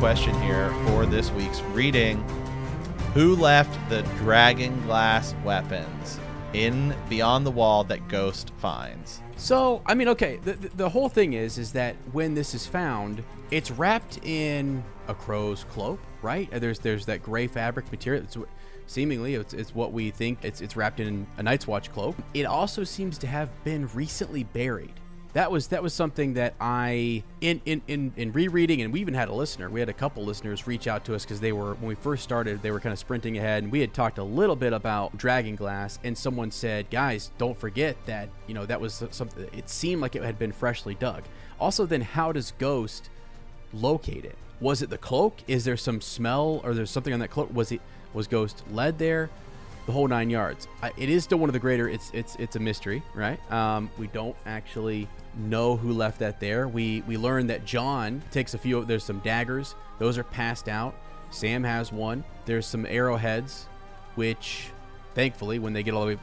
Question here for this week's reading. Who left the dragon glass weapons in Beyond the Wall that Ghost finds? So, I mean, okay, the, the, whole thing is is that when this is found, it's wrapped in a crow's cloak, right? There's there's that gray fabric material. It's, seemingly, it's, it's what we think. It's it's wrapped in a Night's Watch cloak. It also seems to have been recently buried. That was that was something that I in in in, in rereading, and we even had a listener. We had a couple listeners reach out to us because they were when we first started, they were kind of sprinting ahead, and we had talked a little bit about Dragon Glass, and someone said, "Guys, don't forget that you know that was something. It seemed like it had been freshly dug." Also, then how does Ghost locate it? Was it the cloak? Is there some smell or there's something on that cloak? Was it was Ghost led there? The whole nine yards. It is still one of the greater. It's it's it's a mystery, right? Um, we don't actually know who left that there. We we learned that Jon takes a few. There's some daggers. Those are passed out. Sam has one. There's some arrowheads, which, thankfully, when they get all the way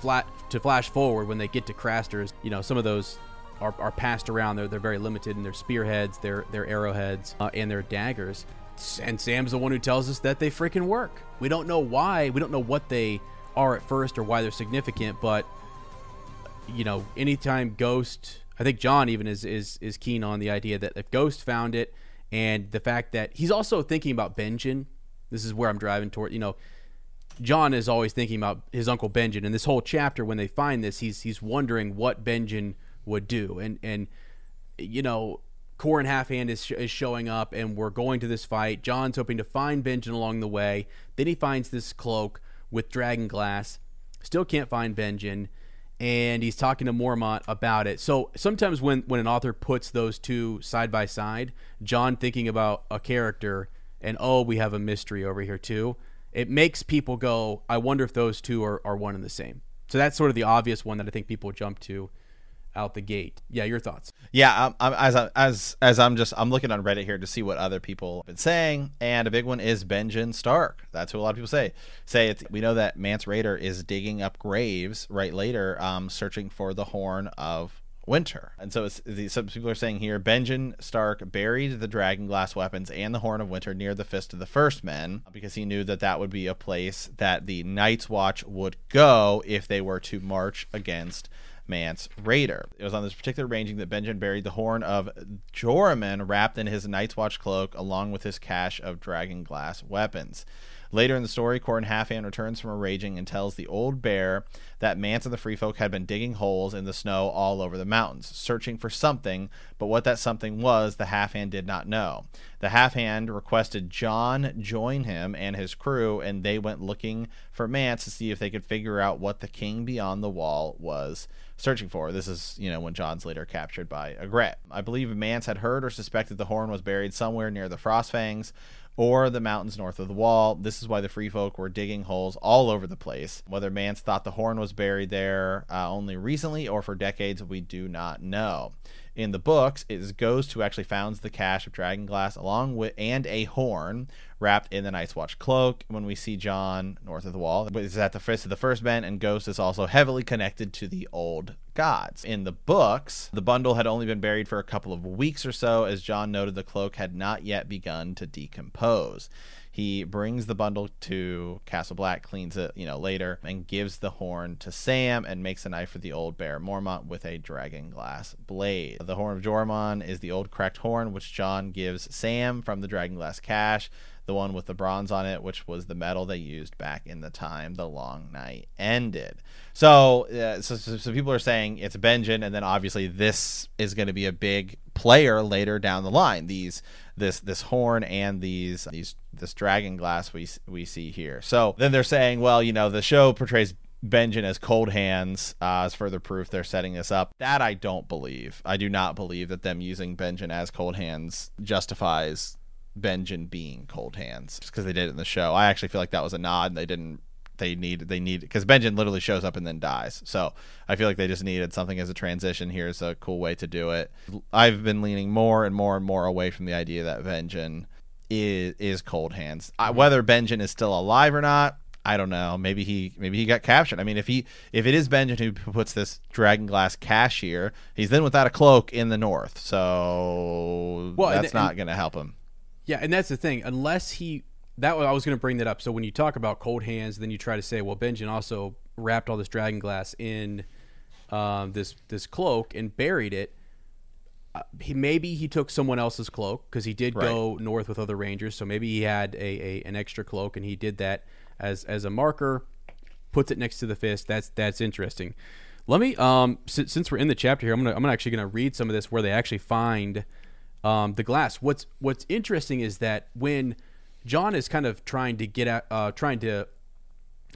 flat to flash forward, when they get to Craster's, you know, some of those are, are passed around. They're they're very limited in their spearheads, their their arrowheads, uh, and their daggers. And Sam's the one who tells us that they freaking work. We don't know why. We don't know what they are at first or why they're significant, but you know, anytime Ghost, I think Jon even is is is keen on the idea that if Ghost found it, and the fact that he's also thinking about Benjen. This is where I'm driving toward. You know, Jon is always thinking about his uncle Benjen, and this whole chapter when they find this, he's he's wondering what Benjen would do, and and you know. Qhorin Halfhand is, is showing up, and we're going to this fight. Jon's hoping to find Benjen along the way. Then he finds this cloak with dragon glass. Still can't find Benjen and he's talking to Mormont about it. So sometimes when when an author puts those two side by side, Jon thinking about a character and oh, we have a mystery over here too, it makes people go, I wonder if those two are, are one and the same. So that's sort of the obvious one that I think people jump to out the gate. Yeah, your thoughts? Yeah, um, I'm, as I, as as I'm just I'm looking on Reddit here to see what other people have been saying, and a big one is Benjen Stark. That's what a lot of people say. Say it's we know that Mance Rayder is digging up graves right later, um, searching for the Horn of Winter. And so the, some people are saying here Benjen Stark buried the dragon glass weapons and the Horn of Winter near the Fist of the First Men because he knew that that would be a place that the Night's Watch would go if they were to march against Mance Rayder. It was on this particular ranging that Benjen buried the horn of Joramun wrapped in his Night's Watch cloak along with his cache of dragon glass weapons. Later in the story, Qhorin Halfhand returns from a raging and tells the old bear that Mance and the Free Folk had been digging holes in the snow all over the mountains, searching for something, but what that something was, the Halfhand did not know. The Halfhand requested Jon join him and his crew, and they went looking for Mance to see if they could figure out what the king beyond the wall was searching for. This is, you know, when Jon's later captured by Ygritte. I believe Mance had heard or suspected the horn was buried somewhere near the Frostfangs or the mountains north of the wall. This is why the free folk were digging holes all over the place. Whether Mance thought the horn was buried there uh, only recently or for decades, we do not know. In the books, it is Ghost who actually founds the cache of dragon glass along with and a horn wrapped in the Night's Watch cloak. When we see Jon north of the wall, is at the fist of the first men, and Ghost is also heavily connected to the old gods. In the books, the bundle had only been buried for a couple of weeks or so, as Jon noted the cloak had not yet begun to decompose. He brings the bundle to Castle Black, cleans it, you know, later, and gives the horn to Sam and makes a knife for the old bear Mormont with a dragon glass blade. The horn of Joramun is the old cracked horn which Jon gives Sam from the dragon glass cache the one with the bronze on it, which was the metal they used back in the time the long night ended. So, uh, so, so, so, people are saying it's Benjen, and then obviously this is going to be a big player later down the line. These this this horn and these these this dragon glass we we see here. So then they're saying, well, you know, the show portrays Benjen as cold hands uh, as further proof they're setting this up. That I don't believe. I do not believe that them using Benjen as cold hands justifies Benjen being cold hands just because they did it in the show. I actually feel like that was a nod. They didn't. They need. They need because Benjen literally shows up and then dies. So I feel like they just needed something as a transition. Here's a cool way to do it. I've been leaning more and more and more away from the idea that Benjen is is cold hands. I, mm-hmm. whether Benjen is still alive or not, I don't know. Maybe he maybe he got captured. I mean, if he if it is Benjen who puts this dragon glass cache here, he's then without a cloak in the north. So well, that's and, not going to help him. Yeah, and that's the thing. Unless he that was, I was going to bring that up. So when you talk about cold hands, then you try to say, well, Benjen also wrapped all this dragon glass in um, this this cloak and buried it. Uh, he maybe he took someone else's cloak because he did right. go north with other rangers. So maybe he had a, a an extra cloak and he did that as as a marker, puts it next to the fist. That's that's interesting. Let me um since, since we're in the chapter here, I'm gonna I'm actually gonna read some of this where they actually find um, the glass. What's what's interesting is that when Jon is kind of trying to get at uh, trying to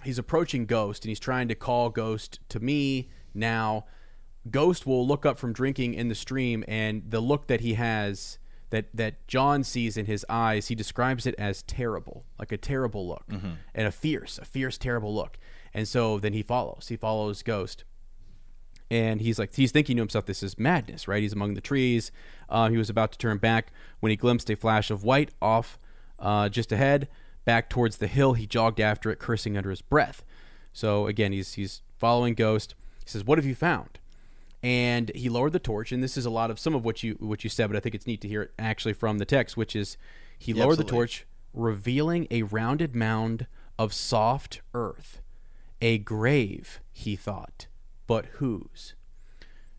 he's approaching Ghost and he's trying to call Ghost to me now. Ghost will look up from drinking in the stream, and the look that he has that that Jon sees in his eyes, he describes it as terrible, like a terrible look, mm-hmm. and a fierce, a fierce, terrible look. And so then he follows. He follows Ghost, and he's like, he's thinking to himself, "This is madness, right?" He's among the trees. Uh, he was about to turn back when he glimpsed a flash of white off uh, just ahead, back towards the hill. He jogged after it, cursing under his breath. So again, he's he's following Ghost. He says, "What have you found?" and he lowered the torch and this is a lot of some of what you what you said but i think it's neat to hear it actually from the text which is he lowered Absolutely. the torch revealing a rounded mound of soft earth a grave he thought but whose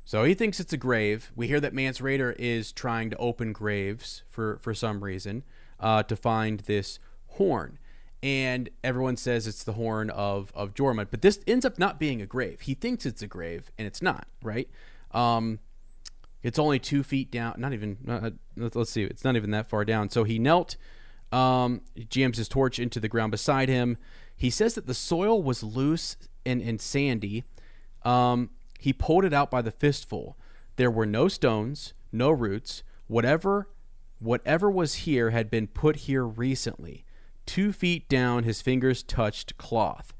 so he thinks it's a grave we hear that mance rayder is trying to open graves for for some reason uh, to find this horn and everyone says it's the horn of of Jormungand, but this ends up not being a grave. He thinks it's a grave, and it's not. Right? Um, it's only two feet down. Not even. Uh, let's see. It's not even that far down. So he knelt, um, jams his torch into the ground beside him. He says that the soil was loose and, and sandy. Um, he pulled it out by the fistful. There were no stones, no roots. Whatever, whatever was here had been put here recently. Two feet down, his fingers touched cloth.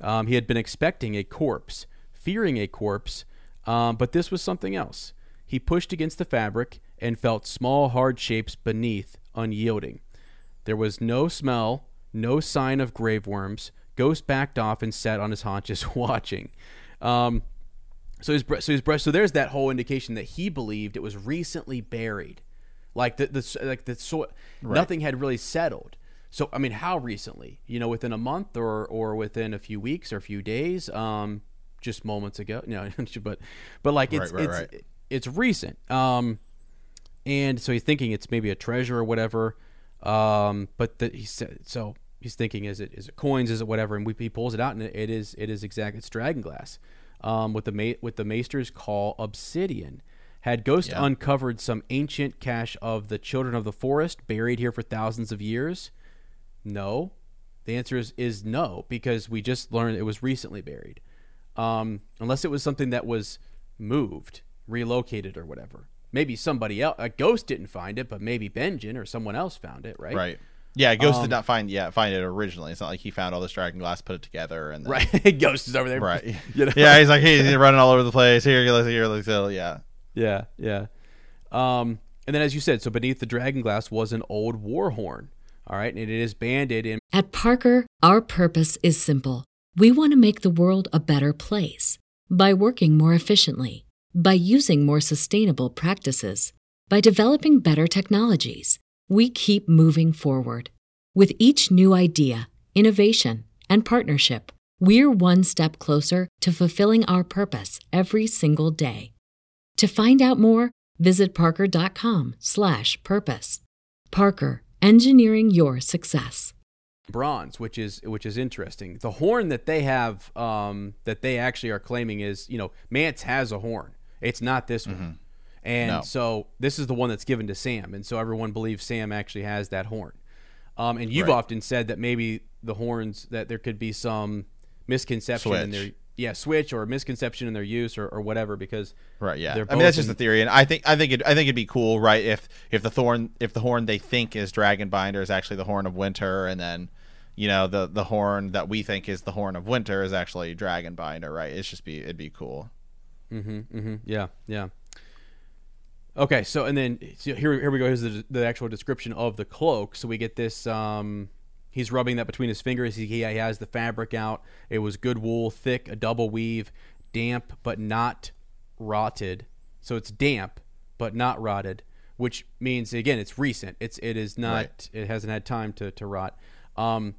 Um, he had been expecting a corpse, fearing a corpse, um, but this was something else. He pushed against the fabric and felt small, hard shapes beneath, unyielding. There was no smell, no sign of grave worms. Ghost backed off and sat on his haunches, watching. Um, so his so his. So there's that whole indication that he believed it was recently buried, like the the like the so right. nothing had really settled. So I mean, how recently? You know, within a month or or within a few weeks or a few days? Um, just moments ago. You know, but but like it's right, right, it's it's recent. Um, and so he's thinking it's maybe a treasure or whatever. Um, but the, he said so. He's thinking, is it is it coins? Is it whatever? And we, he pulls it out, and it is it is exact. It's dragon glass. Um, with the ma- with the maesters call obsidian. Had Ghost yeah. uncovered some ancient cache of the children of the forest buried here for thousands of years? No. The answer is, is no, because we just learned it was recently buried. Um, unless it was something that was moved, relocated, or whatever. Maybe somebody else, a ghost didn't find it, but maybe Benjen or someone else found it, right? Right. Yeah, Ghost um, did not find yeah find it originally. It's not like he found all this dragon glass, put it together, and then, right. Ghost is over there, right? you know? Yeah, he's like he's running all over the place. Here, here, here, here, yeah, yeah, yeah. Um, and then as you said, so beneath the dragon glass was an old war horn. All right, and it is banded in. At Parker, our purpose is simple. We want to make the world a better place by working more efficiently, by using more sustainable practices, by developing better technologies. We keep moving forward. With each new idea, innovation, and partnership, we're one step closer to fulfilling our purpose every single day. To find out more, visit parker.com/purpose. Parker engineering your success. Bronze, which is which is interesting. The horn that they have, um, that they actually are claiming is, you know, Mance has a horn. It's not this mm-hmm. one. And No. so this is the one that's given to Sam, and so everyone believes Sam actually has that horn. Um, and you've Right. often said that maybe the horns that there could be some misconception in their Switch. Yeah switch or misconception in their use or, or whatever because Right. Yeah. I mean, that's just in- a theory, and I think I think it I think it'd be cool, right? If if the thorn if the horn they think is Dragonbinder is actually the horn of winter, and then you know the the horn that we think is the horn of winter is actually Dragonbinder, right? It's just be it'd be cool. Mm-hmm. Yeah. Yeah. Okay. So and then so here here we go. Here's the, the actual description of the cloak. So we get this. Um, he's rubbing that between his fingers. He, he has the fabric out. It was good wool, thick, a double weave, damp but not rotted. So it's damp but not rotted, which means again it's recent. It's it is not. Right. It hasn't had time to to rot. Um,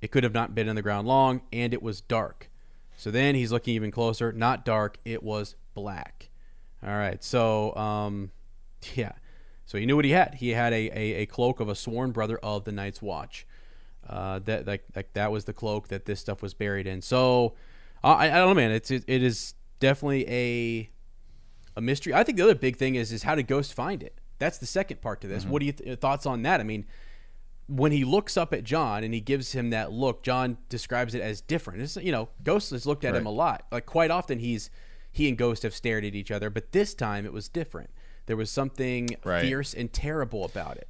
it could have not been in the ground long, and it was dark. So then he's looking even closer. Not dark. It was black. All right. So, um, yeah. So he knew what he had. He had a, a, a cloak of a sworn brother of the Night's Watch. Uh, that like, like that was the cloak that this stuff was buried in. So I, I don't know, man. It's it, it is definitely a a mystery. I think the other big thing is is how did Ghost find it? That's the second part to this. What do you th- thoughts on that? I mean, when he looks up at Jon and he gives him that look, Jon describes it as different. It's, you know, Ghost has looked at him a lot. Like quite often, he's he and Ghost have stared at each other, but this time it was different. There was something Right. fierce and terrible about it.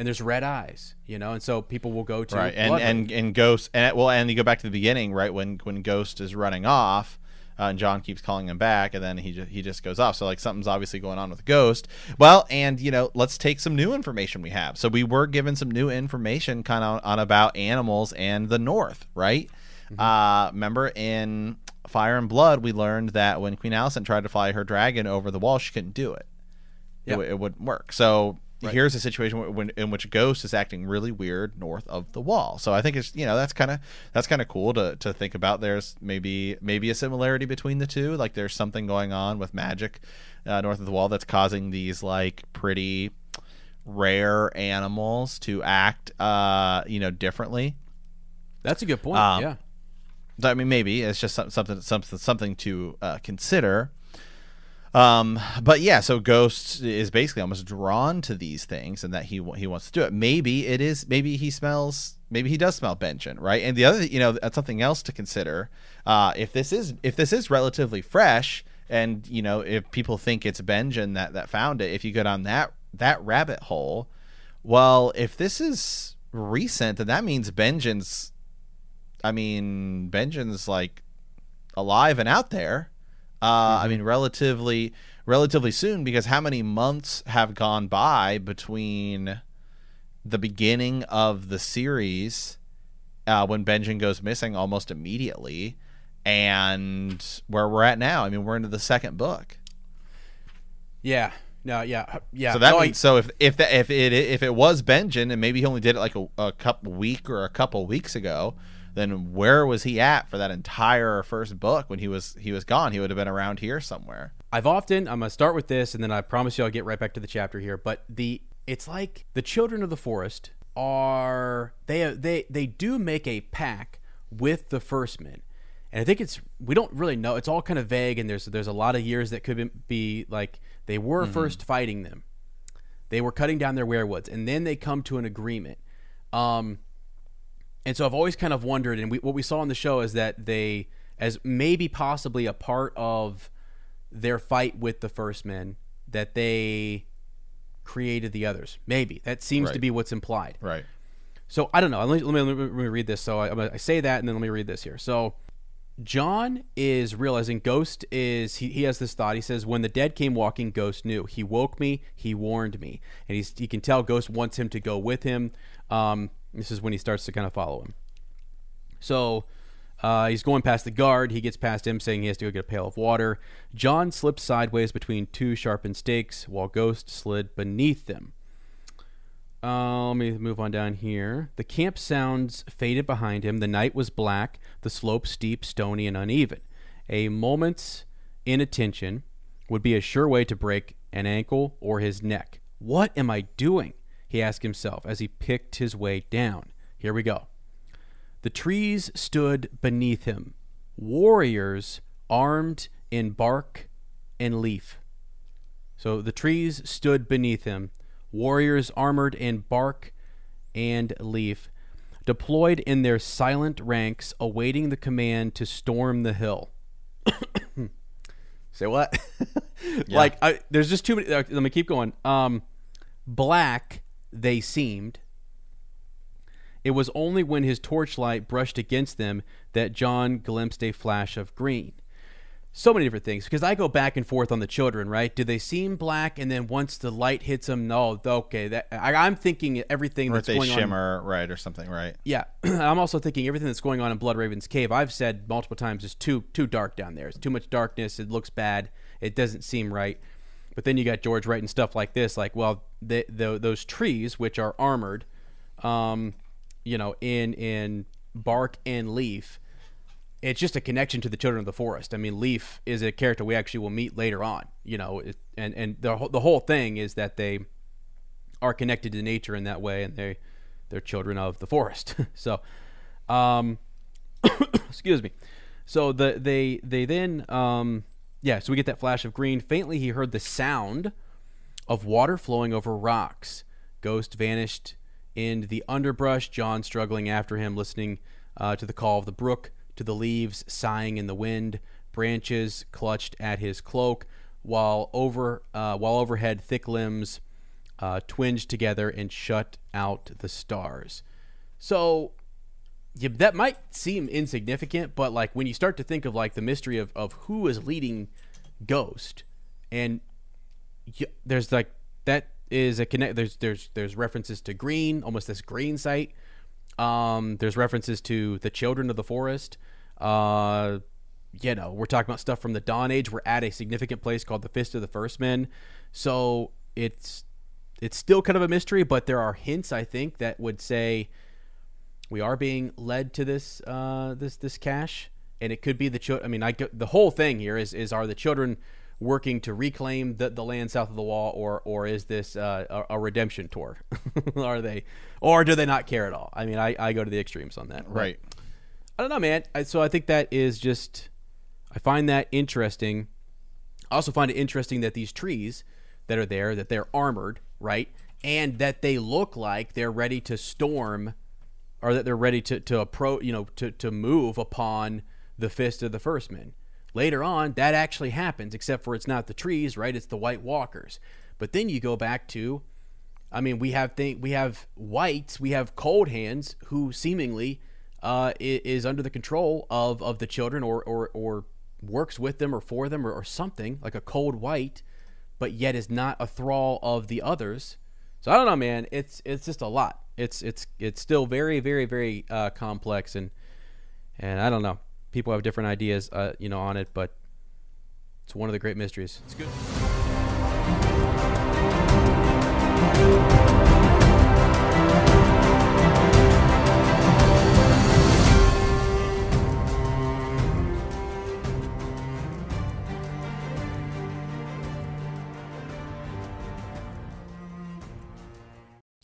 And there's red eyes, you know, and so people will go to right and Blood and and ghost and well and you go back to the beginning right when when ghost is running off uh, and jon keeps calling him back and then he just he just goes off. So like something's obviously going on with ghost. Well and you know let's take some new information we have. So we were given some new information kind of on about animals and the north right? Uh remember in fire and blood we learned that when queen Alysanne tried to fly her dragon over the wall she couldn't do it. It, Yeah. w- it wouldn't work. So Right. here's a situation where, when, in which Ghost is acting really weird north of the wall. So I think it's you know that's kind of that's kind of cool to, to think about. There's maybe maybe a similarity between the two. Like there's something going on with magic uh, north of the wall that's causing these like pretty rare animals to act uh you know differently. That's a good point. Um, yeah. I mean, maybe it's just some- something something something to uh, consider. Um, but yeah, so Ghost is basically almost drawn to these things, and that he he wants to do it. Maybe it is. Maybe he smells. Maybe he does smell Benjen, right? And the other, you know, that's something else to consider. Uh, if this is if this is relatively fresh, and you know, if people think it's Benjen that that found it, if you go down that that rabbit hole, well, if this is recent, then that means Benjen's I mean, Benjen's like alive and out there. Uh, I mean, relatively, relatively soon because how many months have gone by between the beginning of the series uh, when Benjen goes missing almost immediately and where we're at now? I mean, we're into the second book. Yeah. No. Yeah. Yeah. So that No, I- means so if if that if it if it was Benjen and maybe he only did it like a, a couple week or a couple weeks ago, then where was he at for that entire first book when he was he was gone? He would have been around here somewhere. I've often I'm gonna start with this, and then I promise you I'll get right back to the chapter here. But the it's like the children of the forest are they they they do make a pack with the first men, and I think it's we don't really know. It's all kind of vague, and there's there's a lot of years that could be, be like they were first fighting them, they were cutting down their weirwoods, and then they come to an agreement. Um, and so I've always kind of wondered, and we, what we saw on the show is that they, as maybe possibly a part of their fight with the first men, that they created the others. Maybe that seems to be what's implied. Right. So I don't know. Let me let me, let me, read this. So I, I say that, and then let me read this here. So Jon is realizing Ghost is he, he has this thought. He says, "When the dead came walking, Ghost knew. He woke me. He warned me, and he's he can tell Ghost wants him to go with him. Um, this is when he starts to kind of follow him. So." Uh, he's going past the guard. He gets past him, saying he has to go get a pail of water. Jon slipped sideways between two sharpened stakes, while Ghost slid beneath them. Uh, let me move on down here. The camp sounds faded behind him. The night was black, the slope steep, stony, and uneven. A moment's inattention would be a sure way to break an ankle or his neck. What am I doing? He asked himself as he picked his way down. Here we go. The trees stood beneath him, warriors armed in bark and leaf. So the trees stood beneath him, warriors armored in bark and leaf, deployed in their silent ranks, awaiting the command to storm the hill. Say what? Like, I, there's just too many. Let me keep going. Um, black they seemed. It was only when his torchlight brushed against them that Jon glimpsed a flash of green so many different things because I go back and forth on the children, right? Do they seem black, and then once the light hits them, no, okay, that I, am thinking everything or that's they going shimmer, on, right, or something, right? Yeah, I'm also thinking everything that's going on in Bloodraven's cave. I've said multiple times is too too dark down there. It's too much darkness. It looks bad. It doesn't seem right. But then you got George writing stuff like this, like, well, the, the, those trees which are armored, um, you know, in in bark and leaf it's just a connection to the children of the forest. I mean, Leaf is a character we actually will meet later on, you know, it, and and the the whole thing is that they are connected to nature in that way, and they they're children of the forest. so, um, excuse me. So the they they then um yeah, so we get that flash of green. Faintly, he heard the sound of water flowing over rocks. Ghost vanished in the underbrush. Jon struggling after him, listening uh, to the call of the brook to the leaves sighing in the wind, branches clutched at his cloak, while over uh, while overhead thick limbs uh, twinged together and shut out the stars. So yeah, that might seem insignificant, but like when you start to think of like the mystery of, of who is leading Ghost, and you, there's like that is a connect. There's there's there's references to green, almost this greensight. Um, there's references to the children of the forest. Uh, you know, we're talking about stuff from the Dawn Age. We're at a significant place called the Fist of the First Men, so it's it's still kind of a mystery. But there are hints, I think, that would say we are being led to this uh, this this cache, and it could be the children. I mean, I the whole thing here is is are the children working to reclaim the, the land south of the wall, or or is this uh, a, a, redemption tour? are they, or do they not care at all? I mean, I, I go to the extremes on that. Right. I don't know, man. I, so I think that is just, I find that interesting. I also find it interesting that these trees that are there, that they're armored, right? And that they look like they're ready to storm or that they're ready to, to approach, you know, to, to move upon the fist of the first men. Later on, that actually happens, except for it's not the trees, right? It's the White Walkers. But then you go back to, I mean, we have th- we have whites, we have cold hands who seemingly uh, is under the control of, of the children or, or, or works with them or for them or, or something like a cold white, but yet is not a thrall of the others. So I don't know, man. It's it's just a lot. It's it's it's still very very very uh, complex and and I don't know. People have different ideas, uh, you know, on it, but it's one of the great mysteries. It's good.